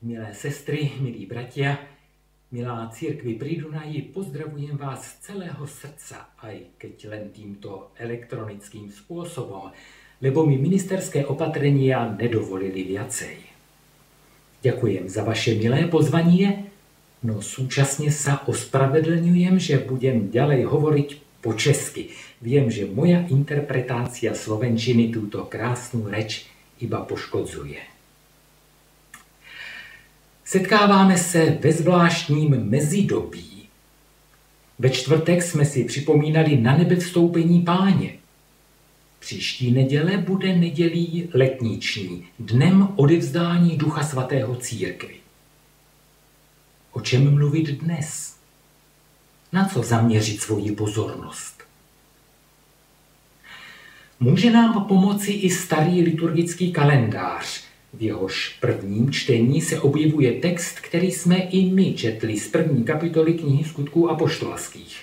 Milé sestry, milí bratia, milá církvi pri Dunaji, pozdravujem vás z celého srdca, aj keď len týmto elektronickým spôsobom, lebo mi ministerské opatrenia nedovolili viacej. Ďakujem za vaše milé pozvanie, no súčasne sa ospravedlňujem, že budem ďalej hovoriť po česky. Viem, že moja interpretácia slovenčiny túto krásnu reč iba poškodzuje. Setkáváme se ve zvláštním mezidobí. Ve čtvrtek jsme si připomínali na nebe vstoupení páně. Příští neděle bude nedělí letniční, dnem odevzdání Ducha Svatého církvi. O čem mluvit dnes? Na co zaměřit svoji pozornost? Může nám pomoci i starý liturgický kalendář, v jehož prvním čtení se objevuje text, který jsme i my četli z první kapitoly knihy skutků apoštolských.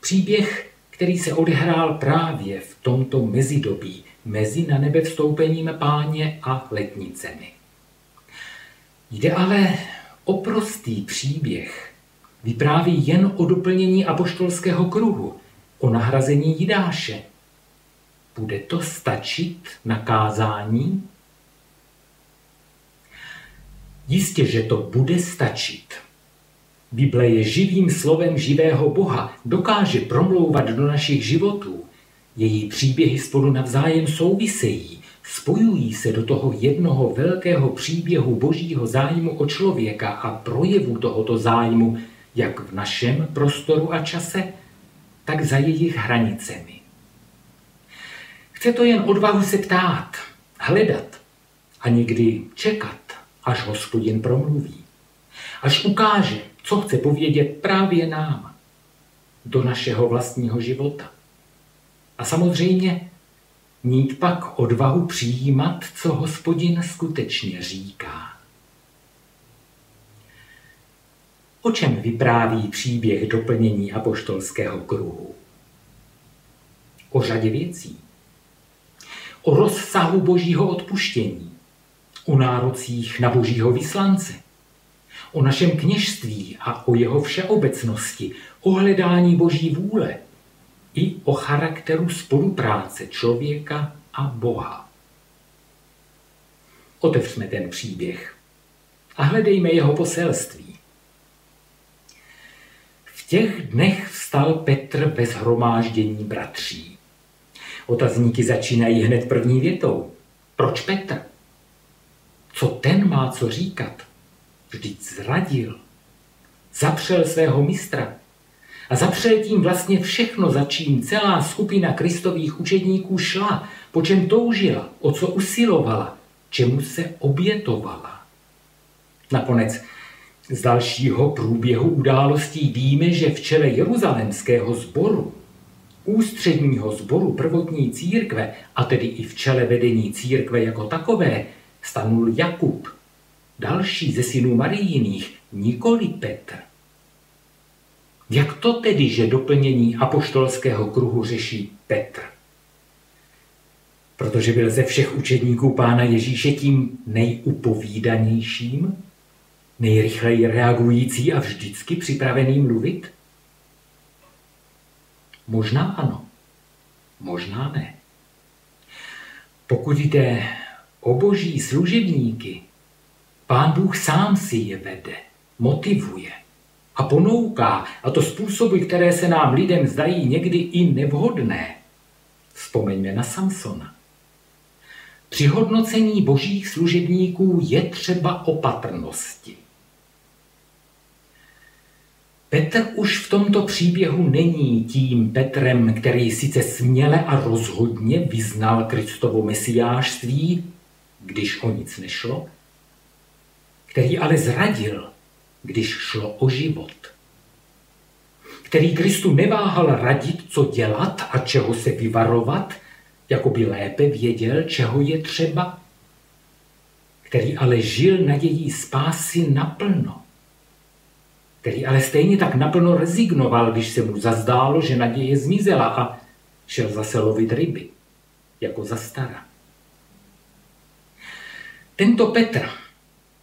Příběh, který se odehrál právě v tomto mezidobí, mezi na nebe vstoupením páně a letnicemi. Jde ale o prostý příběh. Vypráví jen o doplnění apoštolského kruhu, o nahrazení Jidáše. Bude to stačit na kázání? Jistě, že to bude stačit. Bible je živým slovem živého Boha, dokáže promlouvat do našich životů. Její příběhy spolu navzájem souvisejí, spojují se do toho jednoho velkého příběhu božího zájmu o člověka a projevu tohoto zájmu jak v našem prostoru a čase, tak za jejich hranicemi. Chce to jen odvahu se ptát, hledat a někdy čekat až hospodin promluví. Až ukáže, co chce povědět právě nám do našeho vlastního života. A samozřejmě mít pak odvahu přijímat, co hospodin skutečně říká. O čem vypráví příběh doplnění apoštolského kruhu? O řadě věcí. O rozsahu božího odpuštění, o nárocích na božího vyslance, o našem kněžství a o jeho všeobecnosti, o hledání boží vůle i o charakteru spolupráce člověka a Boha. Otevřme ten příběh a hledejme jeho poselství. V těch dnech vstal Petr ve zhromáždění bratří. Otazníky začínají hned první větou. Proč Petr? Co ten má co říkat? Vždyť zradil. Zapřel svého mistra. A zapřel tím vlastně všechno, za čím celá skupina kristových učedníků šla, po čem toužila, o co usilovala, čemu se obětovala. Nakonec z dalšího průběhu událostí víme, že v čele jeruzalemského sboru, ústředního sboru prvotní církve, a tedy i v čele vedení církve jako takové, stanul Jakub, další ze synů Marijiných, nikoli Petr. Jak to tedy, že doplnění apoštolského kruhu řeší Petr? Protože byl ze všech učedníků pána Ježíše tím nejupovídanějším, nejrychleji reagující a vždycky připravený mluvit? Možná ano, možná ne. Pokud jde o boží služebníky, pán Bůh sám si je vede, motivuje a ponouká, a to způsoby, které se nám lidem zdají někdy i nevhodné. Vzpomeňme na Samsona. Při hodnocení božích služebníků je třeba opatrnosti. Petr už v tomto příběhu není tím Petrem, který sice směle a rozhodně vyznal Kristovo mesiářství, když o nic nešlo, který ale zradil, když šlo o život. Který Kristu neváhal radit, co dělat a čeho se vyvarovat, jako by lépe věděl, čeho je třeba. Který ale žil nadějí spásy naplno. Který ale stejně tak naplno rezignoval, když se mu zazdálo, že naděje zmizela a šel zase lovit ryby, jako za stara. Tento Petr,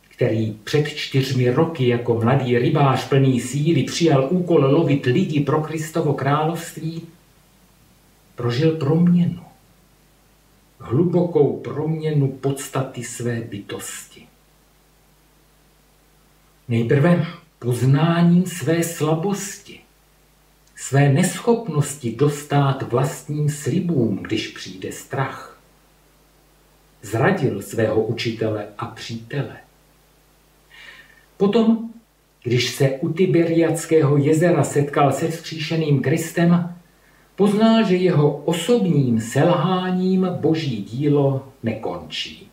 který před čtyřmi roky jako mladý rybář plný síly přijal úkol lovit lidi pro Kristovo království, prožil proměnu. Hlubokou proměnu podstaty své bytosti. Nejprve poznáním své slabosti, své neschopnosti dostat vlastním slibům, když přijde strach. Zradil svého učitele a přítele. Potom, když se u Tiberiackého jezera setkal se vzkříšeným Kristem, poznal, že jeho osobním selháním boží dílo nekončí.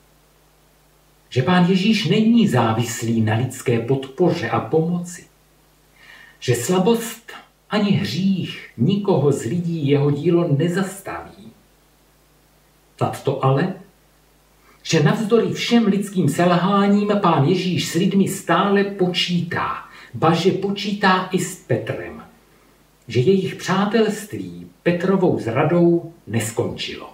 Že pán Ježíš není závislý na lidské podpoře a pomoci. Že slabost ani hřích nikoho z lidí jeho dílo nezastaví. Nad to ale, že navzdory všem lidským selháním pán Ježíš s lidmi stále počítá, baže počítá i s Petrem, že jejich přátelství Petrovou zradou neskončilo.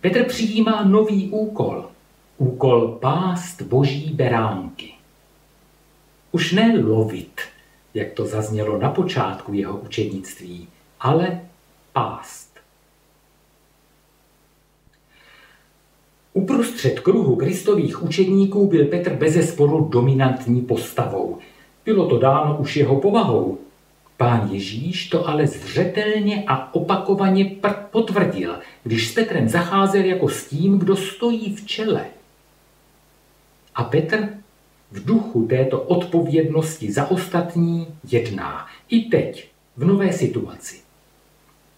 Petr přijímá nový úkol, úkol pást boží beránky. Už ne lovit, jak to zaznělo na počátku jeho učednictví, ale pást. Uprostřed kruhu kristových učedníků byl Petr bezesporu dominantní postavou. Bylo to dáno už jeho povahou. Pán Ježíš to ale zřetelně a opakovaně potvrdil, když s Petrem zacházel jako s tím, kdo stojí v čele. A Petr v duchu této odpovědnosti za ostatní jedná. I teď, v nové situaci.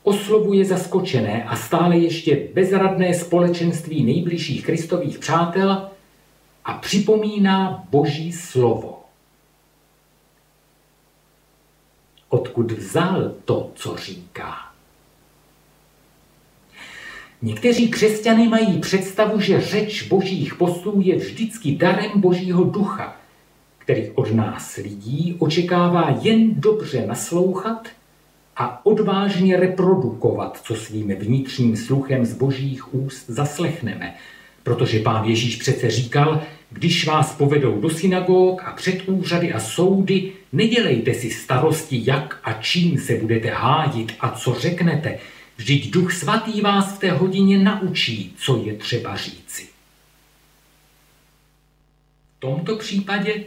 Oslovuje zaskočené a stále ještě bezradné společenství nejbližších Kristových přátel a připomíná Boží slovo. Odkud vzal to, co říká? Někteří křesťané mají představu, že řeč božích poslů je vždycky darem božího ducha, který od nás lidí očekává jen dobře naslouchat a odvážně reprodukovat, co svým vnitřním sluchem z božích úst zaslechneme. Protože pán Ježíš přece říkal, když vás povedou do synagóg a před úřady a soudy, nedělejte si starosti, jak a čím se budete hájit a co řeknete, Vždyť Duch Svatý vás v té hodině naučí, co je třeba říci. V tomto případě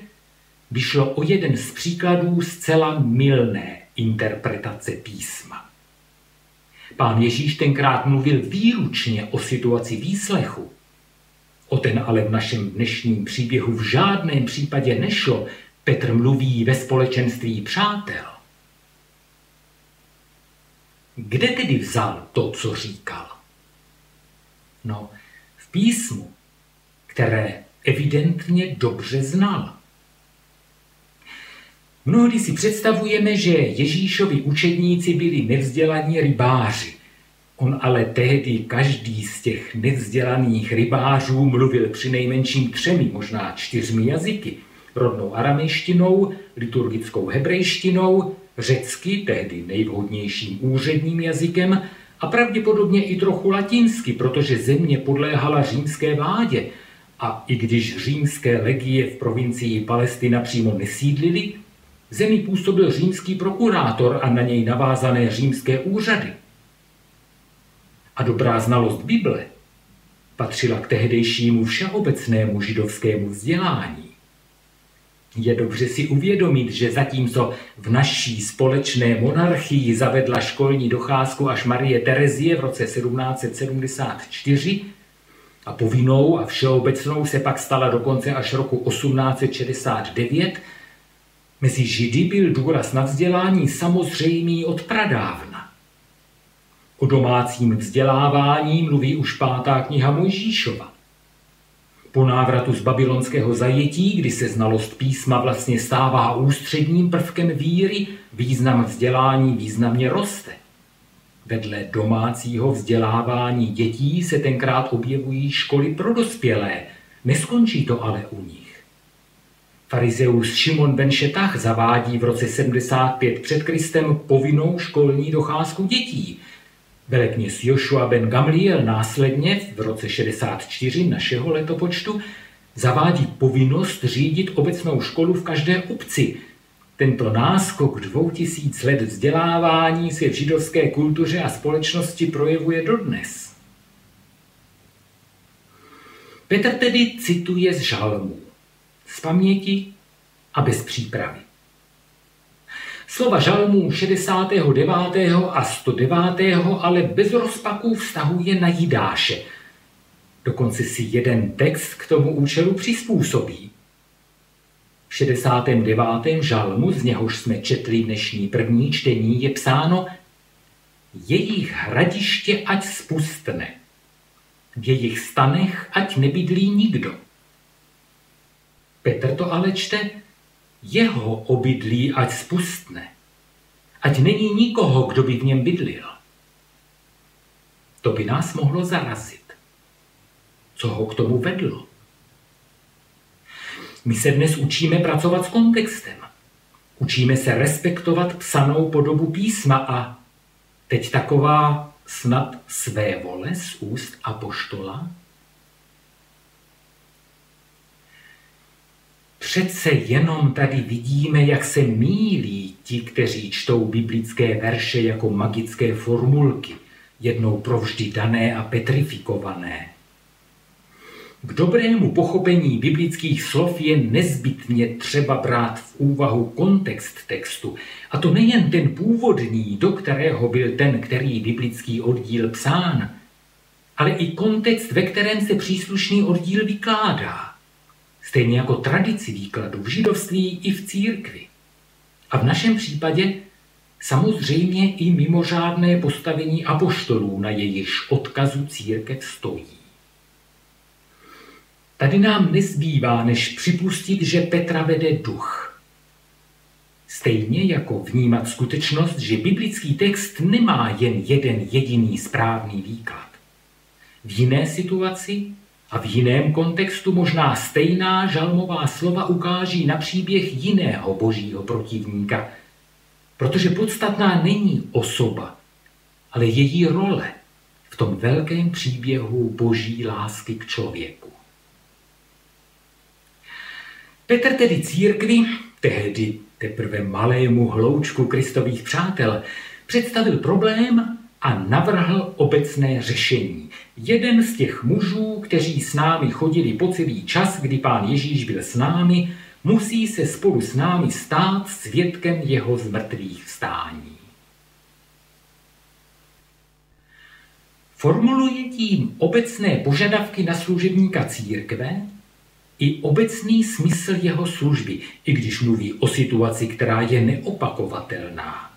by šlo o jeden z příkladů zcela milné interpretace písma. Pán Ježíš tenkrát mluvil výručně o situaci výslechu. O ten ale v našem dnešním příběhu v žádném případě nešlo. Petr mluví ve společenství přátel. Kde tedy vzal to, co říkal? No, v písmu, které evidentně dobře znal. Mnohdy si představujeme, že Ježíšovi učedníci byli nevzdělaní rybáři. On ale tehdy každý z těch nevzdělaných rybářů mluvil při nejmenším třemi, možná čtyřmi jazyky. Rodnou aramejštinou, liturgickou hebrejštinou řecky, tehdy nejvhodnějším úředním jazykem, a pravděpodobně i trochu latinsky, protože země podléhala římské vládě. A i když římské legie v provincii Palestina přímo nesídlili, zemi působil římský prokurátor a na něj navázané římské úřady. A dobrá znalost Bible patřila k tehdejšímu všeobecnému židovskému vzdělání. Je dobře si uvědomit, že zatímco v naší společné monarchii zavedla školní docházku až Marie Terezie v roce 1774 a povinnou a všeobecnou se pak stala dokonce až roku 1869, mezi Židy byl důraz na vzdělání samozřejmý od pradávna. O domácím vzdělávání mluví už pátá kniha Mojžíšova. Po návratu z babylonského zajetí, kdy se znalost písma vlastně stává ústředním prvkem víry, význam vzdělání významně roste. Vedle domácího vzdělávání dětí se tenkrát objevují školy pro dospělé. Neskončí to ale u nich. Farizeus Šimon ben Šetach zavádí v roce 75 před Kristem povinnou školní docházku dětí – Velekněz Joshua ben Gamliel následně v roce 64 našeho letopočtu zavádí povinnost řídit obecnou školu v každé obci. Tento náskok dvou tisíc let vzdělávání se v židovské kultuře a společnosti projevuje dodnes. Petr tedy cituje z žalmů, z paměti a bez přípravy. Slova žalmů 69. a 109. ale bez rozpaků vztahuje na Jidáše. Dokonce si jeden text k tomu účelu přizpůsobí. V 69. žalmu, z něhož jsme četli dnešní první čtení, je psáno Jejich hradiště ať spustne, v jejich stanech ať nebydlí nikdo. Petr to ale čte jeho obydlí ať spustne, ať není nikoho, kdo by v něm bydlil. To by nás mohlo zarazit. Co ho k tomu vedlo? My se dnes učíme pracovat s kontextem. Učíme se respektovat psanou podobu písma a teď taková snad své vole z úst apoštola Přece jenom tady vidíme, jak se mílí ti, kteří čtou biblické verše jako magické formulky, jednou provždy dané a petrifikované. K dobrému pochopení biblických slov je nezbytně třeba brát v úvahu kontext textu, a to nejen ten původní, do kterého byl ten, který biblický oddíl psán, ale i kontext, ve kterém se příslušný oddíl vykládá stejně jako tradici výkladu v židovství i v církvi. A v našem případě samozřejmě i mimořádné postavení apoštolů, na jejichž odkazu církev stojí. Tady nám nezbývá, než připustit, že Petra vede duch. Stejně jako vnímat skutečnost, že biblický text nemá jen jeden jediný správný výklad. V jiné situaci a v jiném kontextu možná stejná žalmová slova ukáží na příběh jiného božího protivníka, protože podstatná není osoba, ale její role v tom velkém příběhu boží lásky k člověku. Petr tedy církvi, tehdy teprve malému hloučku kristových přátel, představil problém, a navrhl obecné řešení. Jeden z těch mužů, kteří s námi chodili po celý čas, kdy pán Ježíš byl s námi, musí se spolu s námi stát svědkem jeho zmrtvých vstání. Formuluje tím obecné požadavky na služebníka církve i obecný smysl jeho služby, i když mluví o situaci, která je neopakovatelná.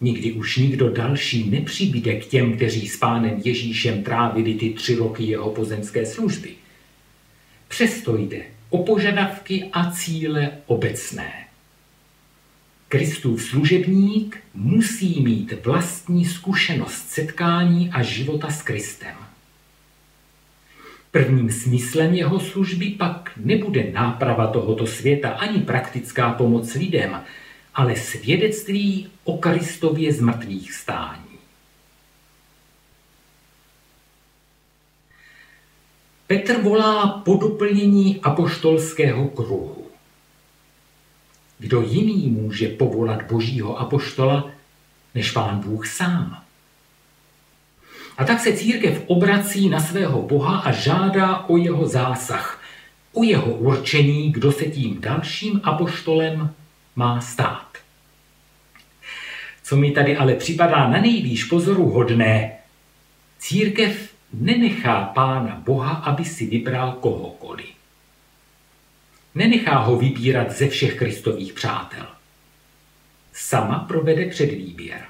Nikdy už nikdo další nepřibyde k těm, kteří s pánem Ježíšem trávili ty tři roky jeho pozemské služby. Přesto jde o požadavky a cíle obecné. Kristův služebník musí mít vlastní zkušenost setkání a života s Kristem. Prvním smyslem jeho služby pak nebude náprava tohoto světa ani praktická pomoc lidem, ale svědectví o Kristově z mrtvých stání. Petr volá po doplnění apoštolského kruhu. Kdo jiný může povolat božího apoštola, než pán Bůh sám? A tak se církev obrací na svého Boha a žádá o jeho zásah, o jeho určení, kdo se tím dalším apoštolem má stát. Co mi tady ale připadá na nejvýš pozoruhodné, církev nenechá pána Boha, aby si vybral kohokoliv. Nenechá ho vybírat ze všech kristových přátel. Sama provede předvýběr.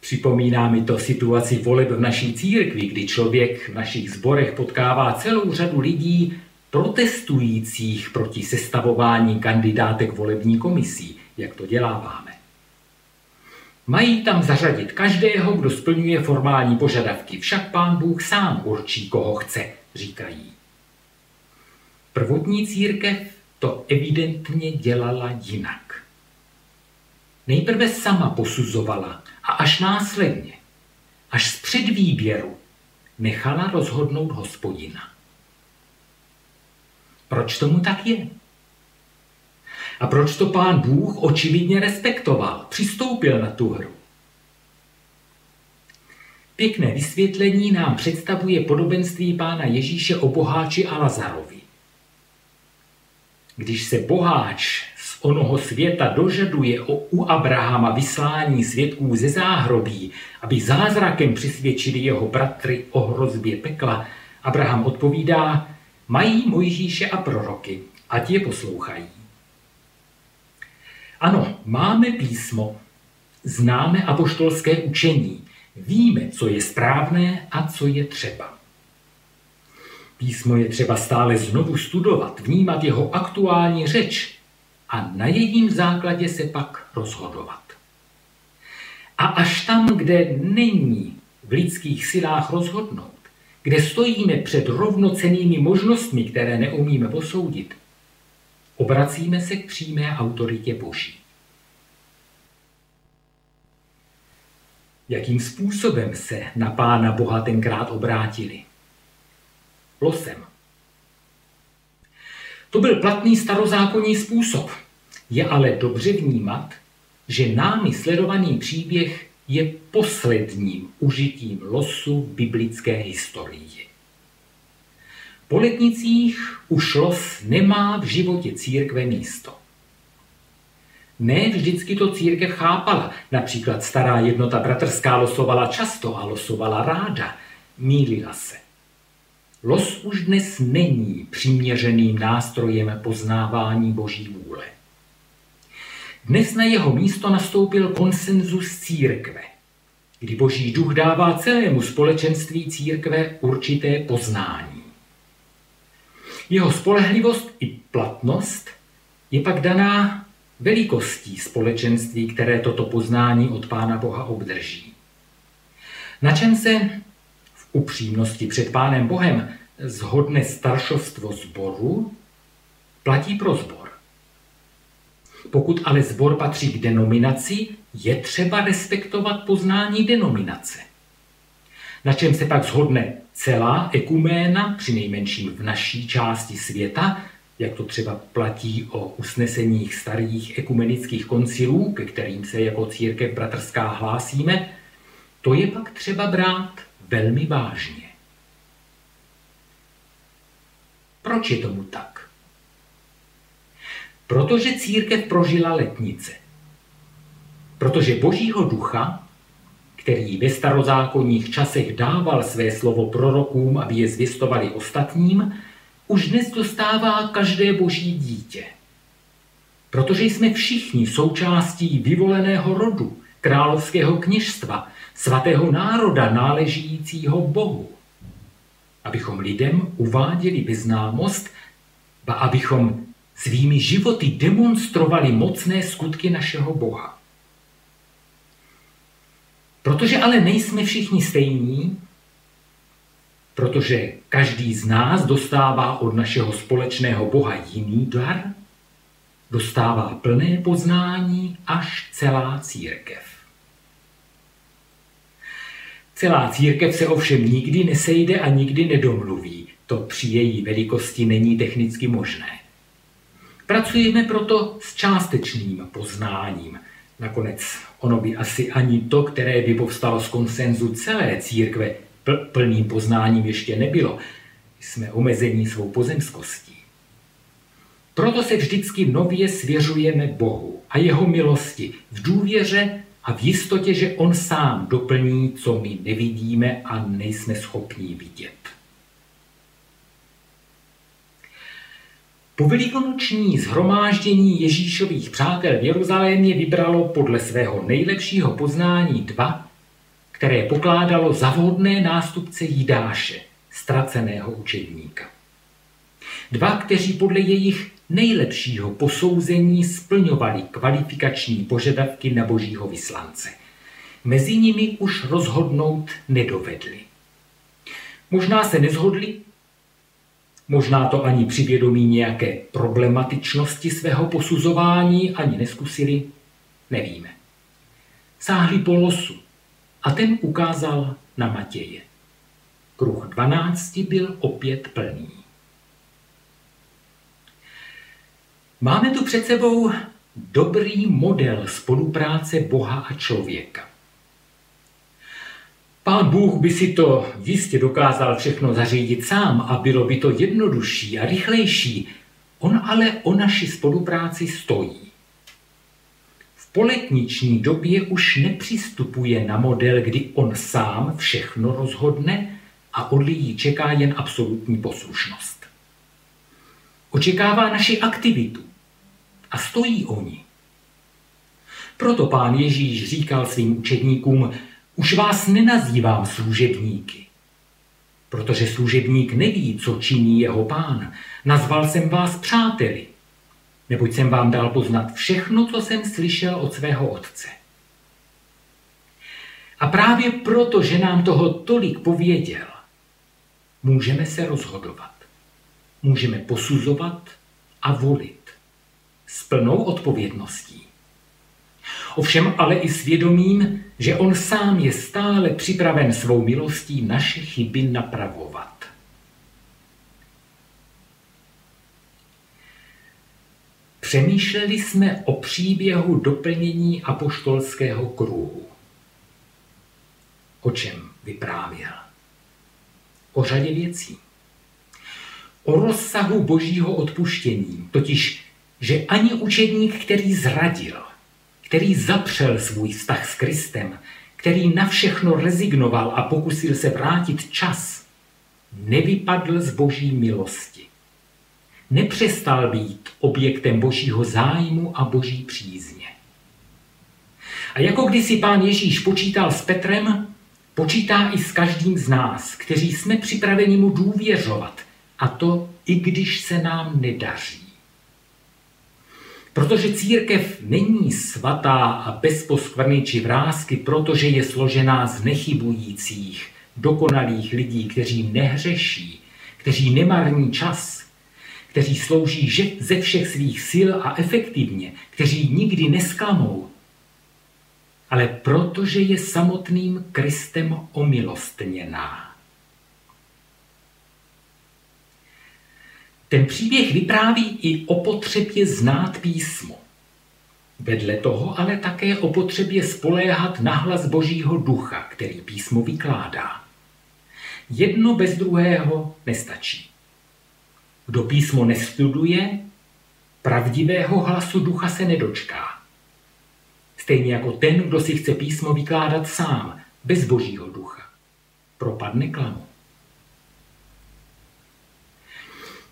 Připomíná mi to situaci voleb v naší církvi, kdy člověk v našich zborech potkává celou řadu lidí protestujících proti sestavování kandidátek volební komisí jak to děláváme. Mají tam zařadit každého, kdo splňuje formální požadavky, však pán Bůh sám určí, koho chce, říkají. Prvotní církev to evidentně dělala jinak. Nejprve sama posuzovala a až následně, až z předvýběru, nechala rozhodnout hospodina. Proč tomu tak je? A proč to pán Bůh očividně respektoval, přistoupil na tu hru? Pěkné vysvětlení nám představuje podobenství pána Ježíše o boháči a Lazarovi. Když se boháč z onoho světa dožaduje o, u Abrahama vyslání svědků ze záhrobí, aby zázrakem přisvědčili jeho bratry o hrozbě pekla, Abraham odpovídá, mají Mojžíše a proroky, ať je poslouchají. Ano, máme písmo, známe apoštolské učení, víme, co je správné a co je třeba. Písmo je třeba stále znovu studovat, vnímat jeho aktuální řeč a na jejím základě se pak rozhodovat. A až tam, kde není v lidských silách rozhodnout, kde stojíme před rovnocenými možnostmi, které neumíme posoudit, obracíme se k přímé autoritě Boží. Jakým způsobem se na Pána Boha tenkrát obrátili? Losem. To byl platný starozákonní způsob. Je ale dobře vnímat, že námi sledovaný příběh je posledním užitím losu biblické historii. Po letnicích už los nemá v životě církve místo. Ne vždycky to církev chápala. Například stará jednota bratrská losovala často a losovala ráda. Mýlila se. Los už dnes není přiměřeným nástrojem poznávání boží vůle. Dnes na jeho místo nastoupil konsenzus církve, kdy boží duch dává celému společenství církve určité poznání. Jeho spolehlivost i platnost je pak daná velikostí společenství, které toto poznání od Pána Boha obdrží. Na čem se v upřímnosti před Pánem Bohem zhodne staršovstvo zboru, platí pro zbor. Pokud ale zbor patří k denominaci, je třeba respektovat poznání denominace. Na čem se pak zhodne celá ekuména, při nejmenším v naší části světa, jak to třeba platí o usneseních starých ekumenických koncilů, ke kterým se jako církev bratrská hlásíme, to je pak třeba brát velmi vážně. Proč je tomu tak? Protože církev prožila letnice. Protože Božího ducha, který ve starozákonních časech dával své slovo prorokům, aby je zvěstovali ostatním, už dnes dostává každé boží dítě. Protože jsme všichni součástí vyvoleného rodu, královského kněžstva, svatého národa náležícího Bohu. Abychom lidem uváděli vyznámost, a abychom svými životy demonstrovali mocné skutky našeho Boha. Protože ale nejsme všichni stejní, protože každý z nás dostává od našeho společného Boha jiný dar, dostává plné poznání až celá církev. Celá církev se ovšem nikdy nesejde a nikdy nedomluví. To při její velikosti není technicky možné. Pracujeme proto s částečným poznáním. Nakonec ono by asi ani to, které by povstalo z konsenzu celé církve, plným poznáním ještě nebylo. Jsme omezení svou pozemskostí. Proto se vždycky nově svěřujeme Bohu a jeho milosti v důvěře a v jistotě, že On sám doplní, co my nevidíme a nejsme schopní vidět. Po velikonoční zhromáždění Ježíšových přátel v Jeruzalémě vybralo podle svého nejlepšího poznání dva, které pokládalo za vhodné nástupce Jidáše, ztraceného učedníka. Dva, kteří podle jejich nejlepšího posouzení splňovali kvalifikační požadavky na božího vyslance. Mezi nimi už rozhodnout nedovedli. Možná se nezhodli, možná to ani při vědomí nějaké problematičnosti svého posuzování ani neskusili, nevíme. Sáhli po losu, a ten ukázal na Matěje. Kruh dvanácti byl opět plný. Máme tu před sebou dobrý model spolupráce Boha a člověka. Pán Bůh by si to jistě dokázal všechno zařídit sám a bylo by to jednodušší a rychlejší. On ale o naši spolupráci stojí. V poletniční době už nepřistupuje na model, kdy on sám všechno rozhodne a od lidí čeká jen absolutní poslušnost. Očekává naši aktivitu a stojí o ní. Proto pán Ježíš říkal svým učedníkům, už vás nenazývám služebníky, protože služebník neví, co činí jeho pán. Nazval jsem vás přáteli, neboť jsem vám dal poznat všechno, co jsem slyšel od svého otce. A právě proto, že nám toho tolik pověděl, můžeme se rozhodovat. Můžeme posuzovat a volit s plnou odpovědností. Ovšem ale i svědomím, že on sám je stále připraven svou milostí naše chyby napravovat. Přemýšleli jsme o příběhu doplnění apoštolského kruhu. O čem vyprávěl? O řadě věcí. O rozsahu božího odpuštění, totiž, že ani učedník, který zradil, který zapřel svůj vztah s Kristem, který na všechno rezignoval a pokusil se vrátit čas, nevypadl z boží milosti. Nepřestal být objektem božího zájmu a boží přízně. A jako kdysi pán Ježíš počítal s Petrem, počítá i s každým z nás, kteří jsme připraveni mu důvěřovat, a to i když se nám nedaří. Protože církev není svatá a bez poskvrny či vrázky, protože je složená z nechybujících, dokonalých lidí, kteří nehřeší, kteří nemarní čas, kteří slouží ze všech svých sil a efektivně, kteří nikdy nesklamou, ale protože je samotným Kristem omilostněná. Ten příběh vypráví i o potřebě znát písmo. Vedle toho ale také o potřebě spoléhat na hlas Božího ducha, který písmo vykládá. Jedno bez druhého nestačí. Kdo písmo nestuduje, pravdivého hlasu ducha se nedočká. Stejně jako ten, kdo si chce písmo vykládat sám, bez Božího ducha. Propadne klamu.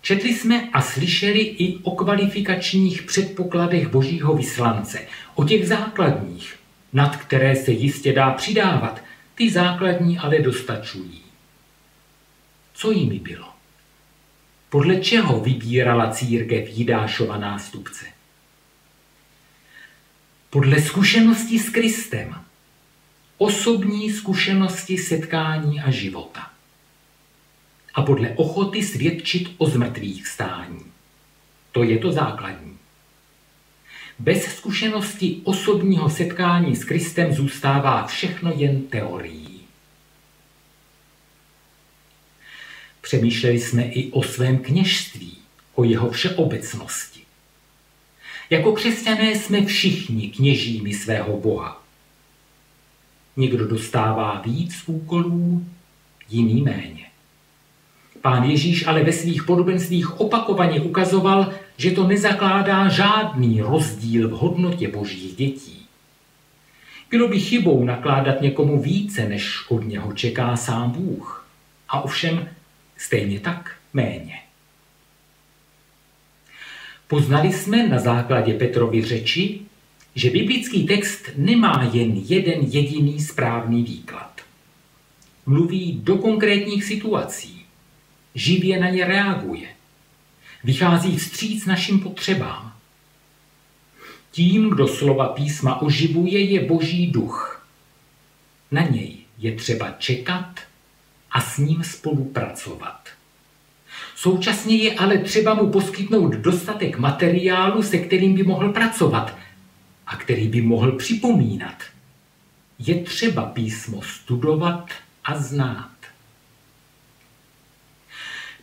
Četli jsme a slyšeli i o kvalifikačních předpokladech božího vyslance, o těch základních, nad které se jistě dá přidávat. Ty základní ale dostačují. Co jimi bylo? Podle čeho vybírala církev Jidášova nástupce? Podle zkušenosti s Kristem, osobní zkušenosti setkání a života a podle ochoty svědčit o zmrtvých stání. To je to základní. Bez zkušenosti osobního setkání s Kristem zůstává všechno jen teorií. Přemýšleli jsme i o svém kněžství, o jeho všeobecnosti. Jako křesťané jsme všichni kněžími svého Boha. Někdo dostává víc úkolů, jiný méně. Pán Ježíš ale ve svých podobenstvích opakovaně ukazoval, že to nezakládá žádný rozdíl v hodnotě božích dětí. Bylo by chybou nakládat někomu více, než od něho čeká sám Bůh. A ovšem stejně tak méně. Poznali jsme na základě Petrovy řeči, že biblický text nemá jen jeden jediný správný výklad. Mluví do konkrétních situací živě na ně reaguje. Vychází vstříc našim potřebám. Tím, kdo slova písma oživuje, je boží duch. Na něj je třeba čekat a s ním spolupracovat. Současně je ale třeba mu poskytnout dostatek materiálu, se kterým by mohl pracovat a který by mohl připomínat. Je třeba písmo studovat a znát.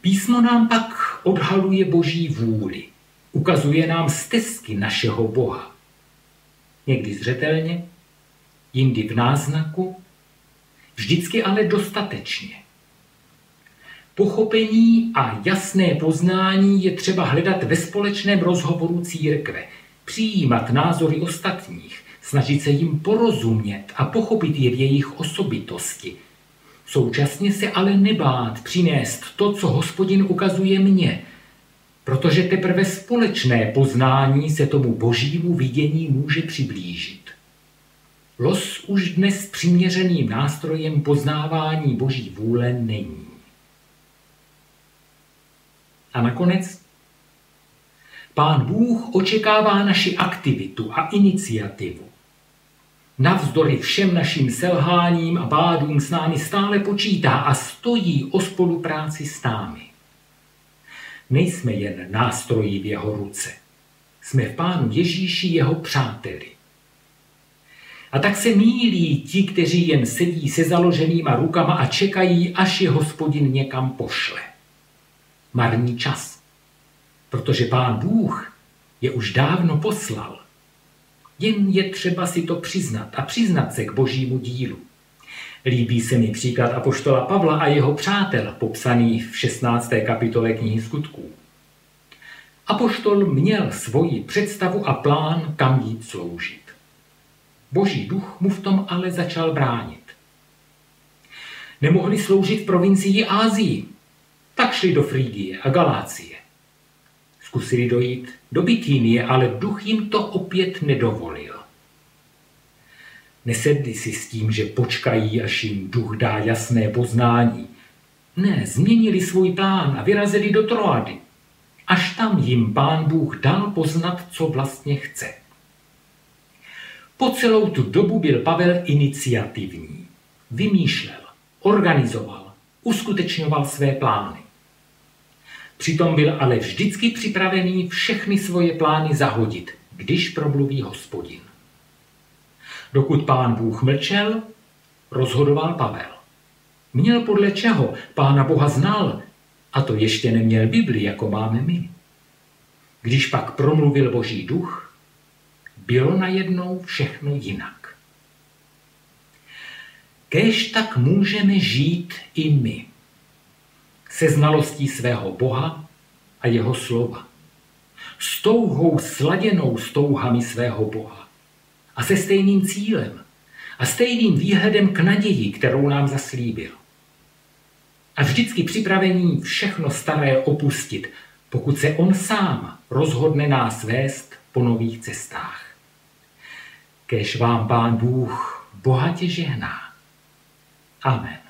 Písmo nám pak odhaluje boží vůli. ukazuje nám stezky našeho Boha. Někdy zřetelně, jindy v náznaku, vždycky ale dostatečně. Pochopení a jasné poznání je třeba hledat ve společném rozhovoru církve, přijímat názory ostatních, snažit se jim porozumět a pochopit je v jejich osobitosti. Současně se ale nebát přinést to, co hospodin ukazuje mně, protože teprve společné poznání se tomu božímu vidění může přiblížit. Los už dnes přiměřeným nástrojem poznávání boží vůle není. A nakonec Pán Bůh očekává naši aktivitu a iniciativu. Navzdory všem našim selháním a bádům s námi stále počítá a stojí o spolupráci s námi. Nejsme jen nástroji v jeho ruce. Jsme v Pánu Ježíši jeho přáteli. A tak se mílí ti, kteří jen sedí se založenýma rukama a čekají, až je hospodin někam pošle. Marní čas. Protože pán Bůh je už dávno poslal. Jen je třeba si to přiznat a přiznat se k božímu dílu. Líbí se mi příklad apoštola Pavla a jeho přátel, popsaný v 16. kapitole knihy skutků. Apoštol měl svoji představu a plán, kam jít sloužit. Boží duch mu v tom ale začal bránit. Nemohli sloužit v provincii Ázii, tak šli do Frígie a Galácie. Zkusili dojít do Bitínie, ale duch jim to opět nedovolil. Nesedli si s tím, že počkají, až jim duch dá jasné poznání. Ne, změnili svůj plán a vyrazili do Troady. Až tam jim pán Bůh dal poznat, co vlastně chce. Po celou tu dobu byl Pavel iniciativní. Vymýšlel, organizoval, uskutečňoval své plány. Přitom byl ale vždycky připravený všechny svoje plány zahodit, když promluví hospodin. Dokud pán Bůh mlčel, rozhodoval Pavel. Měl podle čeho pána Boha znal, a to ještě neměl Bibli, jako máme my. Když pak promluvil Boží duch, bylo najednou všechno jinak. Kéž tak můžeme žít i my. Se znalostí svého Boha a jeho slova. S touhou sladěnou s touhami svého Boha. A se stejným cílem a stejným výhledem k naději, kterou nám zaslíbil. A vždycky připravení všechno staré opustit, pokud se on sám rozhodne nás vést po nových cestách kež vám pán Bůh bohatě žehná. Amen.